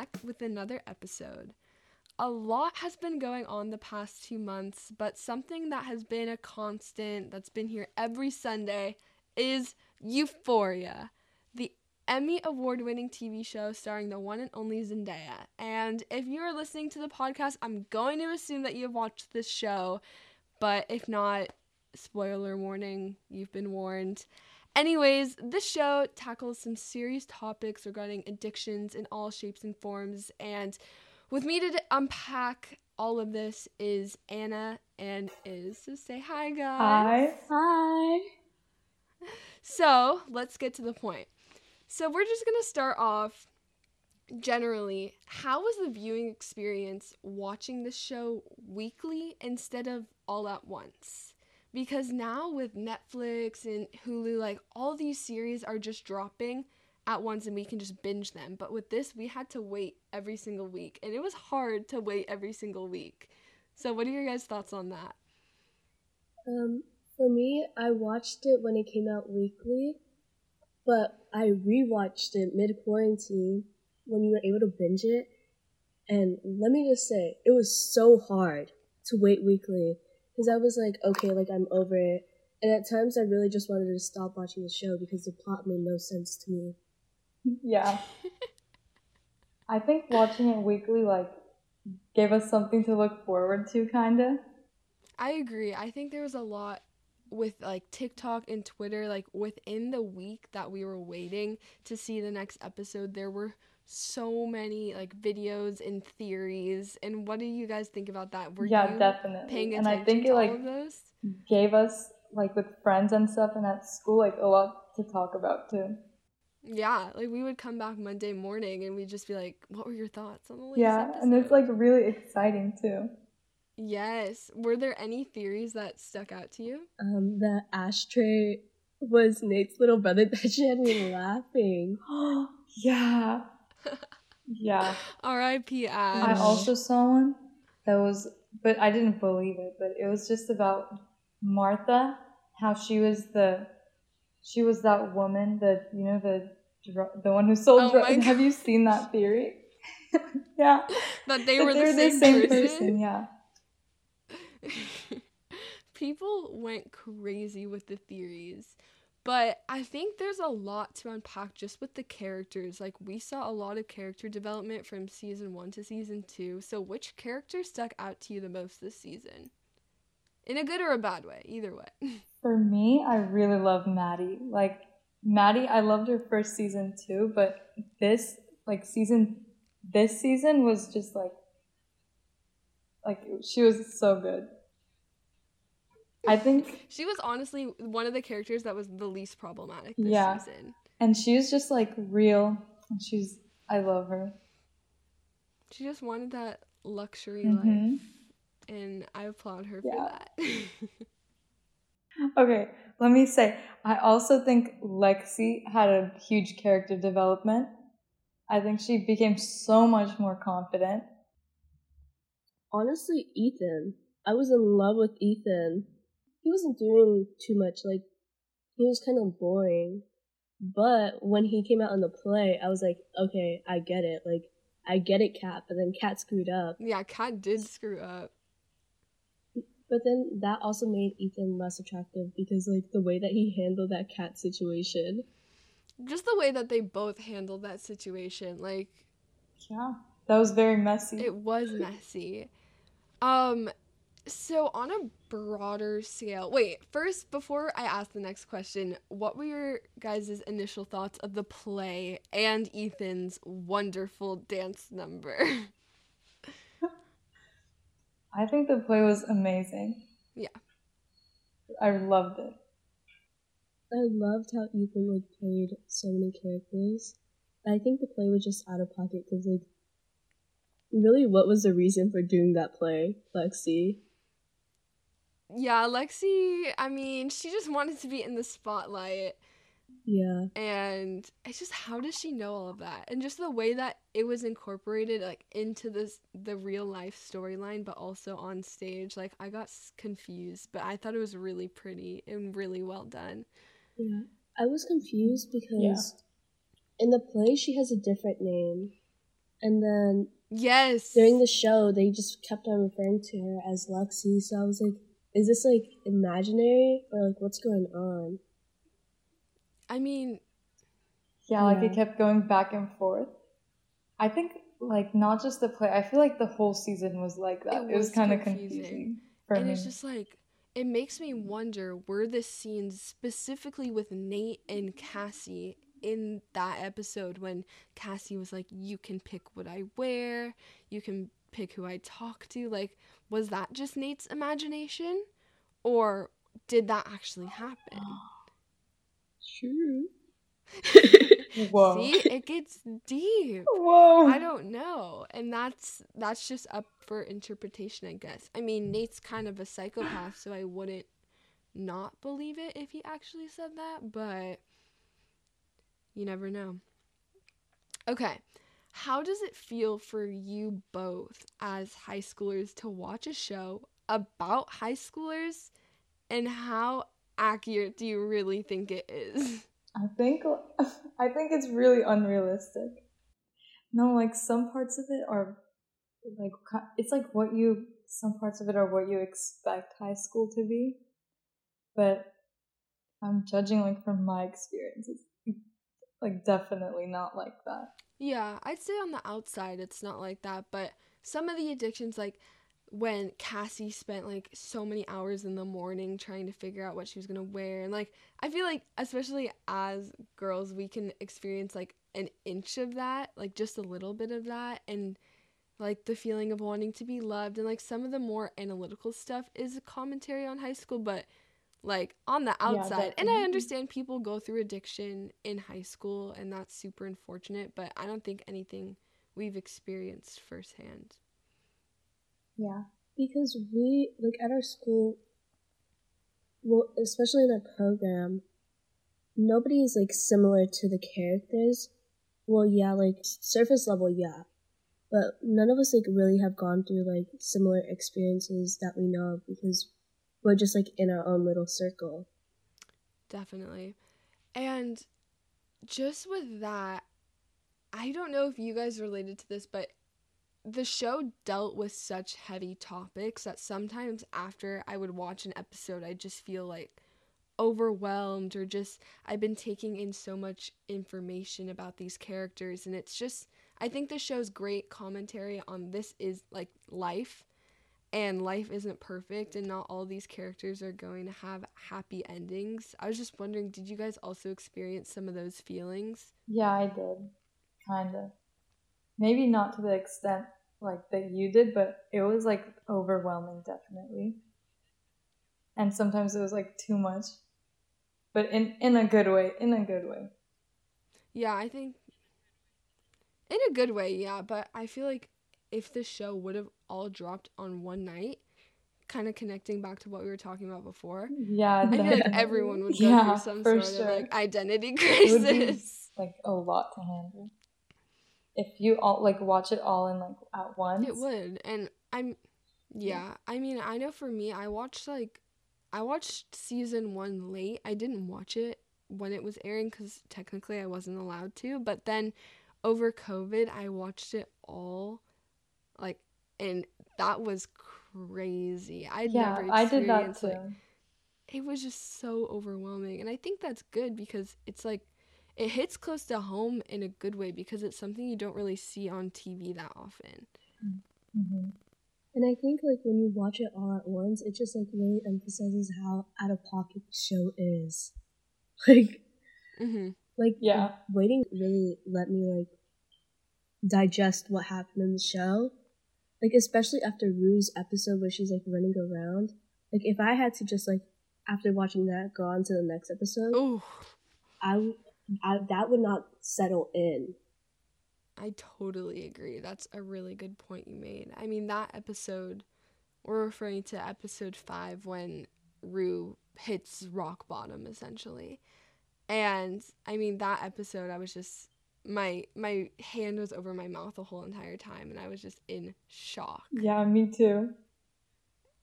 back with another episode. A lot has been going on the past two months, but something that has been a constant that's been here every Sunday is Euphoria, the Emmy award winning TV show starring the one and only Zendaya. And if you are listening to the podcast, I'm going to assume that you have watched this show, but if not, spoiler warning, you've been warned. Anyways, this show tackles some serious topics regarding addictions in all shapes and forms. And with me to unpack all of this is Anna and Iz. So say hi, guys. Hi. Hi. So let's get to the point. So we're just going to start off generally. How was the viewing experience watching the show weekly instead of all at once? Because now with Netflix and Hulu, like all these series are just dropping at once and we can just binge them. But with this, we had to wait every single week, and it was hard to wait every single week. So, what are your guys' thoughts on that? Um, for me, I watched it when it came out weekly, but I rewatched it mid quarantine when you were able to binge it. And let me just say, it was so hard to wait weekly because I was like, okay, like I'm over it. And at times, I really just wanted to stop watching the show because the plot made no sense to me. Yeah. I think watching it weekly like gave us something to look forward to, kind of. I agree. I think there was a lot with like TikTok and Twitter, like within the week that we were waiting to see the next episode, there were so many like videos and theories. And what do you guys think about that? Were yeah, definitely. Paying attention and I think it like gave us like with friends and stuff and at school like a lot to talk about too. Yeah, like we would come back Monday morning and we'd just be like, "What were your thoughts on the latest?" Yeah, episode? and it's like really exciting too. Yes. Were there any theories that stuck out to you? Um, the ashtray was Nate's little brother. That she had me laughing. yeah. Yeah. R.I.P. Ash. I also saw one that was, but I didn't believe it. But it was just about Martha, how she was the, she was that woman, the you know the the one who sold oh drugs. Have you seen that theory? yeah. That they were the same, the same person? person. Yeah. People went crazy with the theories. But I think there's a lot to unpack just with the characters. Like, we saw a lot of character development from season one to season two. So, which character stuck out to you the most this season? In a good or a bad way, either way. For me, I really love Maddie. Like, Maddie, I loved her first season too, but this, like, season, this season was just like, like, she was so good. I think she was honestly one of the characters that was the least problematic this yeah. season. And she was just like real. And she's I love her. She just wanted that luxury mm-hmm. life. And I applaud her yeah. for that. okay, let me say, I also think Lexi had a huge character development. I think she became so much more confident. Honestly, Ethan. I was in love with Ethan he wasn't doing too much. Like he was kind of boring. But when he came out in the play, I was like, okay, I get it. Like I get it, Kat. But then Kat screwed up. Yeah, Kat did screw up. But then that also made Ethan less attractive because like the way that he handled that Kat situation. Just the way that they both handled that situation, like Yeah. That was very messy. It was messy. Um so, on a broader scale, wait, first, before I ask the next question, what were your guys' initial thoughts of the play and Ethan's wonderful dance number? I think the play was amazing. Yeah. I loved it. I loved how Ethan like played so many characters. I think the play was just out of pocket because like really what was the reason for doing that play, Lexi? Yeah, Lexi, I mean, she just wanted to be in the spotlight. Yeah. And it's just how does she know all of that? And just the way that it was incorporated like into this the real life storyline but also on stage. Like I got confused, but I thought it was really pretty and really well done. Yeah. I was confused because yeah. in the play she has a different name. And then Yes. during the show, they just kept on referring to her as Lexi. So I was like, is this like imaginary or like what's going on? I mean, Yeah, like Yeah. it kept going back and forth. I think like not just the play. I feel like the whole season was like that. It It, was, was kind of confusing. confusing for and me. it's just like it makes me wonder were the scenes specifically with Nate and Cassie in that episode when Cassie was like, You can pick what I wear, you can pick who I talk to. Like, was that just Nate's imagination? Or did that actually happen? True. Whoa. See, it gets deep. Whoa. I don't know. And that's that's just up for interpretation, I guess. I mean, Nate's kind of a psychopath, so I wouldn't not believe it if he actually said that, but you never know. Okay. How does it feel for you both as high schoolers to watch a show about high schoolers and how accurate do you really think it is? I think I think it's really unrealistic. No, like some parts of it are like it's like what you some parts of it are what you expect high school to be. But I'm judging like from my experiences. Like definitely not like that. Yeah, I'd say on the outside it's not like that, but some of the addictions like when Cassie spent like so many hours in the morning trying to figure out what she was going to wear and like I feel like especially as girls we can experience like an inch of that, like just a little bit of that and like the feeling of wanting to be loved and like some of the more analytical stuff is a commentary on high school but like on the outside and i mm-hmm. understand people go through addiction in high school and that's super unfortunate but i don't think anything we've experienced firsthand Yeah. Because we like at our school, well, especially in our program, nobody is like similar to the characters. Well, yeah, like surface level, yeah, but none of us like really have gone through like similar experiences that we know of because we're just like in our own little circle. definitely and just with that i don't know if you guys related to this but the show dealt with such heavy topics that sometimes after I would watch an episode, I just feel like overwhelmed or just I've been taking in so much information about these characters. And it's just, I think the show's great commentary on this is like life. And life isn't perfect, and not all these characters are going to have happy endings. I was just wondering, did you guys also experience some of those feelings? Yeah, I did. Kind of. Maybe not to the extent like that you did, but it was like overwhelming, definitely. And sometimes it was like too much, but in in a good way. In a good way. Yeah, I think in a good way, yeah, but I feel like if the show would have all dropped on one night, kind of connecting back to what we were talking about before, Yeah, I feel like everyone would go Yeah, through some sort sure. of like identity It would be crisis. like a lot to handle. If you all like watch it all in like at once. It would, and I'm, yeah, I mean, I know for me, I watched like, I watched season one late. I didn't watch it when it was airing because technically I wasn't allowed to. But then over COVID, I watched it all, like, and that was crazy. I'd Yeah, never I did that too. like it was just so overwhelming, and I think that's good because it's like it hits close to home in a good way because it's something you don't really see on TV that often. hmm And I think like when you watch it all at once, it just like really emphasizes how out of pocket the show is. Like hmm like Yeah. waiting really let me like digest what happened in the show. Like especially after Rue's episode where she's like running around. Like if I had to just like after watching that go on to the next episode, Oh, I, I that would not settle in. I totally agree. That's a really good point you made. I mean, that episode, we're referring to episode five when Rue hits rock bottom essentially. And I mean, that episode, I was just my my hand was over my mouth the whole entire time, and I was just in shock. Yeah, me too.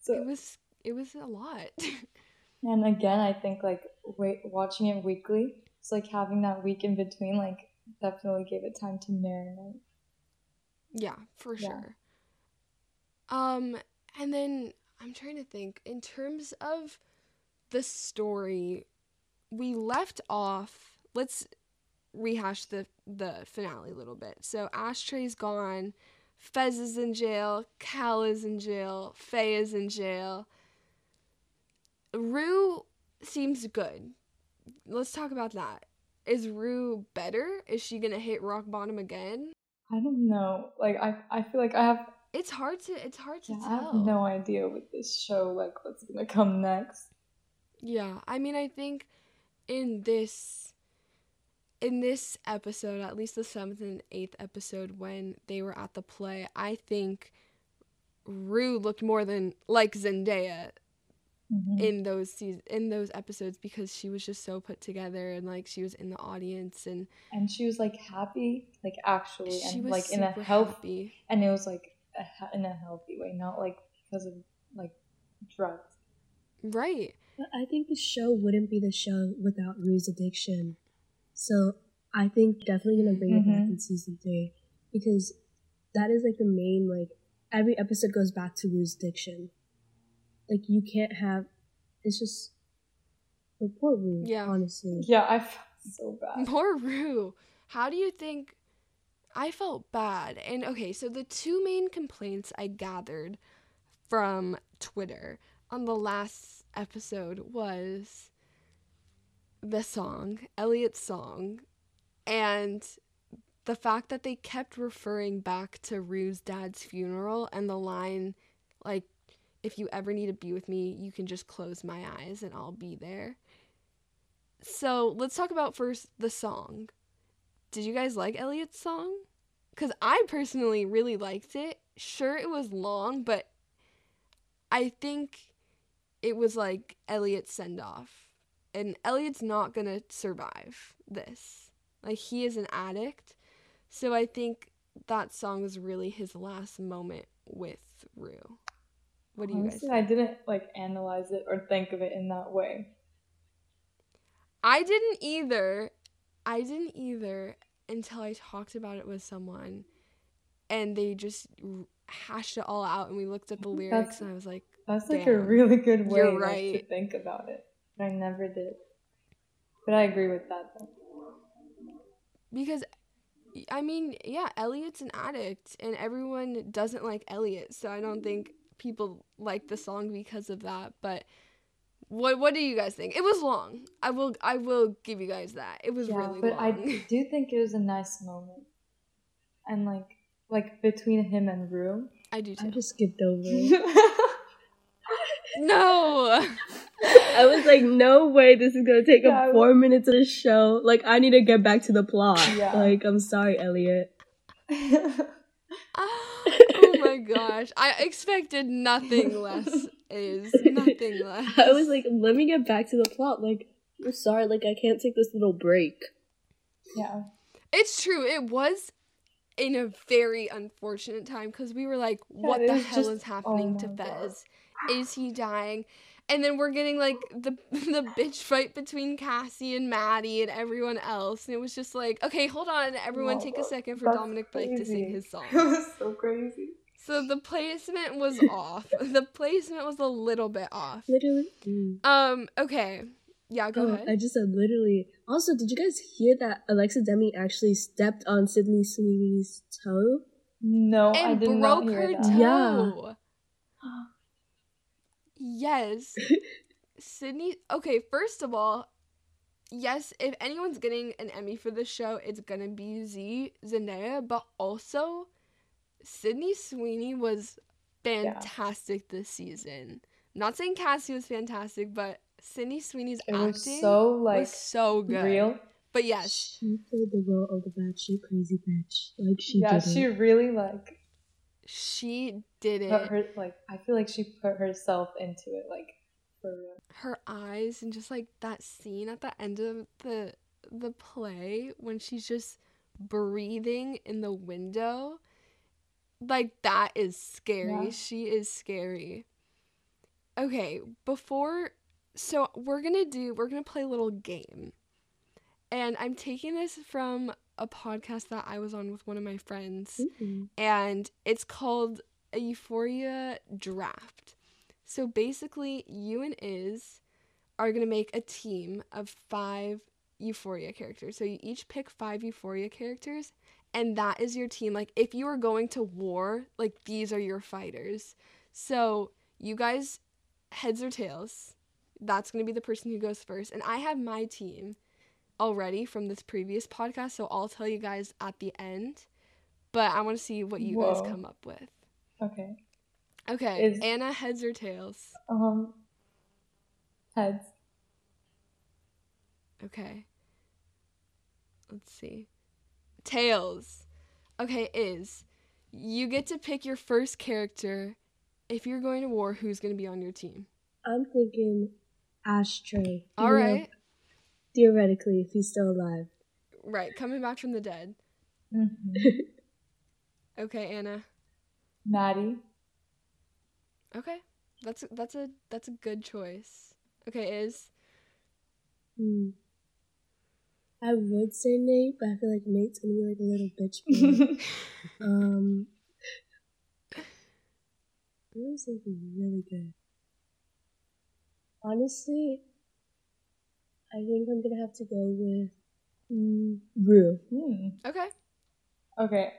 So It was it was a lot. And again, I think like wait, watching it weekly, it's like having that week in between, like definitely gave it time to marinate. Yeah, for Yeah. sure. Um, and then I'm trying to think in terms of the story, we left off. Let's rehash the the finale a little bit. So Ashtray's gone, Fez is in jail, Cal is in jail, Faye is in jail. Rue seems good. Let's talk about that. Is Rue better? Is she gonna hit rock bottom again? I don't know. Like I, I feel like I have, It's hard to it's hard to yeah, I tell. have no idea with this show. Like what's gonna come next. Yeah, I mean, I think in this in this episode, at least the seventh and eighth episode, when they were at the play, I think Rue looked more than like Zendaya Mhm. in those seas- in those episodes because she was just so put together and like she was in the audience and and she was like happy, like actually, she and was like in a healthy health, happy. and it was like a, in a healthy way, not like because of like drugs. Right. But I think the show wouldn't be the show without Rue's addiction. So I think definitely gonna bring it back Mhm. in season three because that is like the main like every episode goes back to Rue's addiction. Like you can't have it's just but poor Rue, Yeah. honestly. Yeah, I felt so bad. Poor Rue. How do you think? I felt bad. And okay, so the two main complaints I gathered from Twitter on the last episode was the song, Elliot's song, and the fact that they kept referring back to Rue's dad's funeral and the line, like, if you ever need to be with me, you can just close my eyes and I'll be there. So let's talk about first the song. Did you guys like Elliot's song? Because I personally really liked it. Sure, it was long, but I think it was like Elliot's send off. And Elliot's not going to survive this. Like, he is an addict. So I think that song was really his last moment with Rue. What do you guys think? I didn't like analyze it or think of it in that way. I didn't either. I didn't either until I talked about it with someone and they just hashed it all out and we looked at the lyrics that's- and I was like, That's like a really good way You're like, to think about it. I never did. But I agree with that though. because I mean, yeah, Elliot's an addict and everyone doesn't like Elliot. So I don't think people like the song because of that, but what what do you guys think? It was long. I will I will give you guys that. It was Yeah, really but long. I do think it was a nice moment. And like like between him and Rue. I do too. I just skipped over. No. I was like, no way this is gonna take Yeah, I up four minutes of the show. Like I need to get back to the plot. Yeah. Like, I'm sorry, Elliot. oh my gosh. I expected nothing less is nothing less. I was like, let me get back to the plot. Like, I'm sorry, like I can't take this little break. yeah. It's true. It was in a very unfortunate time because we were like, what it the hell just- is happening oh to my God. Fez? Is he dying? And then we're getting like the the bitch fight between Cassie and Maddie and everyone else. And it was just like, okay, hold on, everyone No, take a second for that's Dominic Fike to sing his song. It was so crazy. So the placement was off. The placement was a little bit off. Literally. Um, okay. Yeah, go Oh, ahead. I just said literally. Also, did you guys hear that Alexa Demie actually stepped on Sydney Sweeney's toe? No, I and did not broke hear her that. toe. Yeah. Yes. Sydney okay, first of all, yes, if anyone's getting an Emmy for this show, it's gonna be Z Zendaya, but also Sydney Sweeney was fantastic this season. not saying Cassie was fantastic, but Sydney Sweeney's It acting was so like was so good. real. But yes, She played the role of the batshit crazy bitch. Like she yeah, did she it. really like she did it. put her like I feel like she put herself into it like for real. her eyes and just like that scene at the end of the the play when she's just breathing in the window like that is scary Yeah. she is scary okay before so we're gonna do we're gonna play a little game and i'm taking this from a podcast that I was on with one of my friends, Mhm. and it's called a Euphoria Draft. So basically, you and Iz are gonna make a team of five Euphoria characters. So you each pick five Euphoria characters, and that is your team. Like if you are going to war, like these are your fighters. So you guys, heads or tails, that's gonna be the person who goes first. And I have my team already from this previous podcast, so I'll tell you guys at the end. But I want to see what you Whoa. guys come up with. Okay. Okay, Iz- Anna, heads or tails? Um. Heads. Okay. Let's see. Tails. Okay, Iz you get to pick your first character. If you're going to war, who's going to be on your team? I'm thinking Ashtray. All right. right. Theoretically, if he's still alive. Right, coming back from the dead. Mm-hmm. Okay, Anna. Maddie. Okay. That's that's a that's a good choice. Okay, Iz Hmm. I would say Nate, but I feel like Nate's gonna be like a little bitch. um, what was like really good? Honestly, I think I'm gonna have to go with mm, Rue. Hmm. okay. Okay.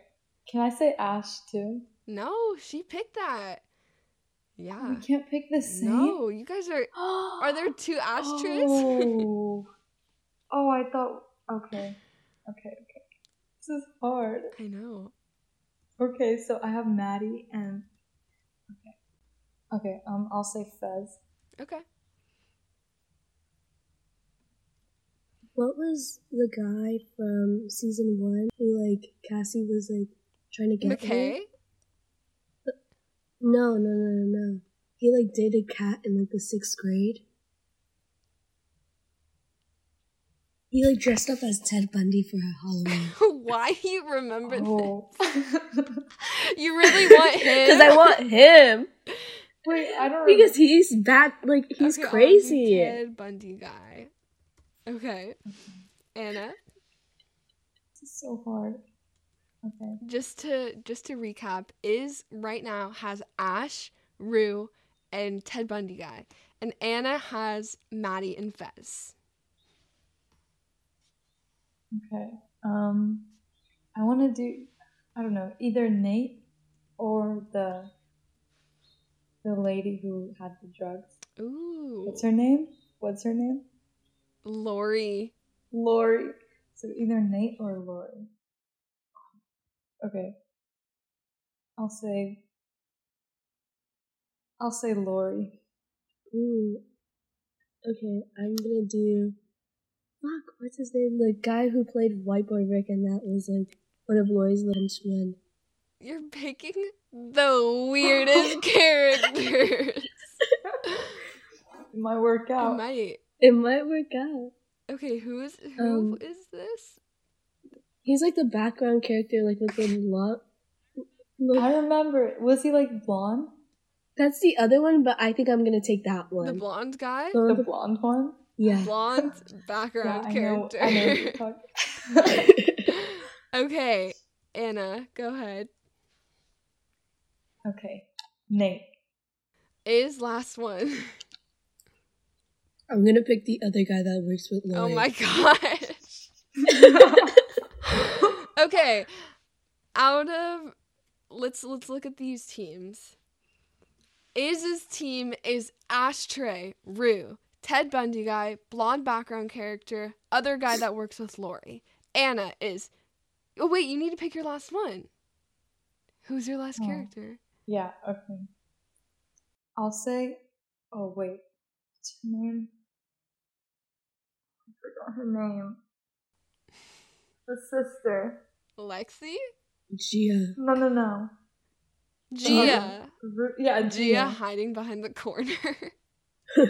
Can I say Ash too? No, she picked that. Yeah. We can't pick the same. No, you guys are. Are there two ashtrays? Oh. oh, I thought. Okay. Okay. Okay. This is hard. I know. Okay, so I have Maddie and. Okay. Okay. Um, I'll say Fez. Okay. What was the guy from season one who like Cassie was like trying to get? with? McKay. No, no, no, no, no. He like dated Kat in like the sixth grade. He like dressed up as Ted Bundy for Halloween. Why do you remember Oh. this? You really want him? Because I want him. Wait, I don't. Because he's bad. Like he's Okay, crazy. Ted Bundy guy. Okay. Anna, This is so hard. Okay. just to just to recap, Iz right now has Ash, Rue, and Ted Bundy guy, and Anna has Maddie and Fez. Okay. Um, I want to do. I don't know. Either Nate or the the lady who had the drugs. Ooh, What's her name? What's her name? Laurie. Laurie. So either Nate or Laurie. Okay. I'll say. I'll say Laurie. Ooh. Okay, I'm gonna do. Fuck, what's his name? The guy who played White Boy Rick, and that was like one of Laurie's henchmen. You're picking the weirdest characters. It might work It out. might. It might work out. Okay, who is who Um, is this? He's like the background character, like with the lot. I remember. Was he like blonde? That's the other one, but I think I'm gonna take that one. The blonde guy? The- The blonde one? yeah. Blonde Yeah, background I know. character. I know. what you're talking- okay, Anna, go ahead. okay. Nate. Iz last one. I'm gonna pick the other guy that works with oh Laurie. Oh my gosh. okay. Out of let's let's look at these teams. Iz's team is Ashtray, Rue, Ted Bundy guy, blonde background character, other guy that works with Laurie. Anna is Oh wait, you need to pick your last one. Who's your last Oh. character? Yeah, okay. I'll say. Oh, wait. What's her name? I forgot her name. The sister. Lexi? Gia. No, no, no. Gia. Ru- Yeah, Gia Gia. hiding behind the corner.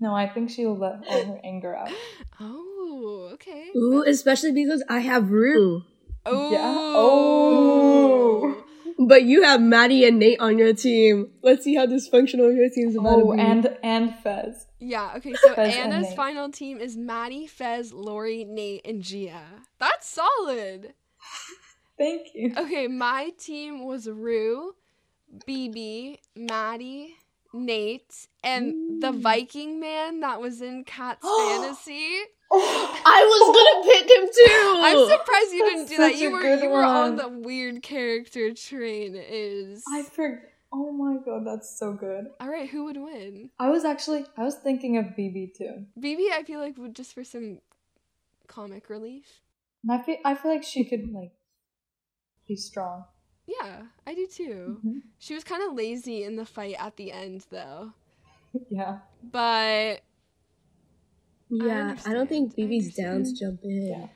No, I think she'll let all her anger out. oh, okay. Ooh, especially because I have Rue. Oh. Yeah. Oh. But you have Maddie and Nate on your team. Let's see how dysfunctional your team's about Oh, to be. and and Fez. Yeah, okay, so Fez Anna's final team is Maddie, Fez, Laurie, Nate, and Gia. That's solid. Thank you. Okay, my team was Rue, BB, Maddie, Nate, and the mm. Viking man that was in Kat's Fantasy. I was gonna pick him too. I'm surprised you didn't do that. You were you were on the weird character train. Iz I for Oh my god, that's so good. all right. Who would win? I was actually I was thinking of BB too. BB, I feel like would just for some comic relief. And I feel I feel like she could like be strong. Yeah, I do too. Mhm. She was kind of lazy in the fight at the end, though. Yeah. But yeah, I, don't think BB's down to jump in. Yeah.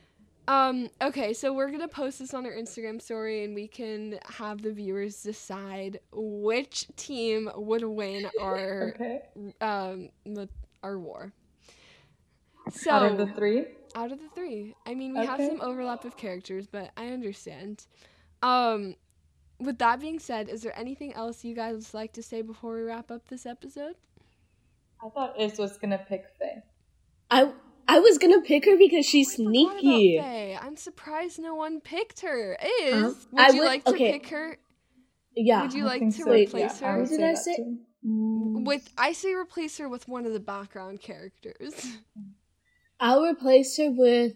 Um, okay, so we're gonna post this on our Instagram story and we can have the viewers decide which team would win our Okay. um the, our war. So Out of the three? out of the three. I mean we have some overlap of characters, but I understand. Um with that being said, is there anything else you guys would like to say before we wrap up this episode? I thought Iz was gonna pick Faye. I I was gonna pick her because she's I forgot about sneaky. Faye. I'm surprised no one picked her. Iz Huh? would I you would- like to okay. pick her Yeah. Would you I like to so, replace yeah, her? would What did I say? too. Mm, with I say replace her with one of the background characters. I'll replace her with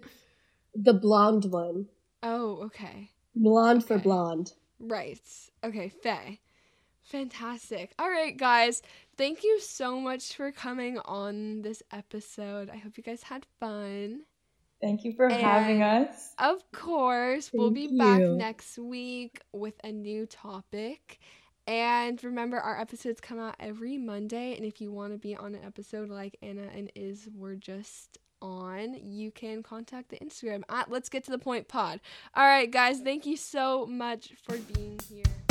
the blonde one. oh, okay. Blonde for blonde. Right. Okay, Faye. Fantastic. All right, guys. Thank you so much for coming on this episode. I hope you guys had fun. Thank you for having us. Of course, we'll Thank be back next week with a new topic. And remember, our episodes come out every Monday. And if you want to be on an episode like Anna and Iz were just on, you can contact the Instagram at Let's Get to the Point Pod. All right, guys, thank you so much for being here.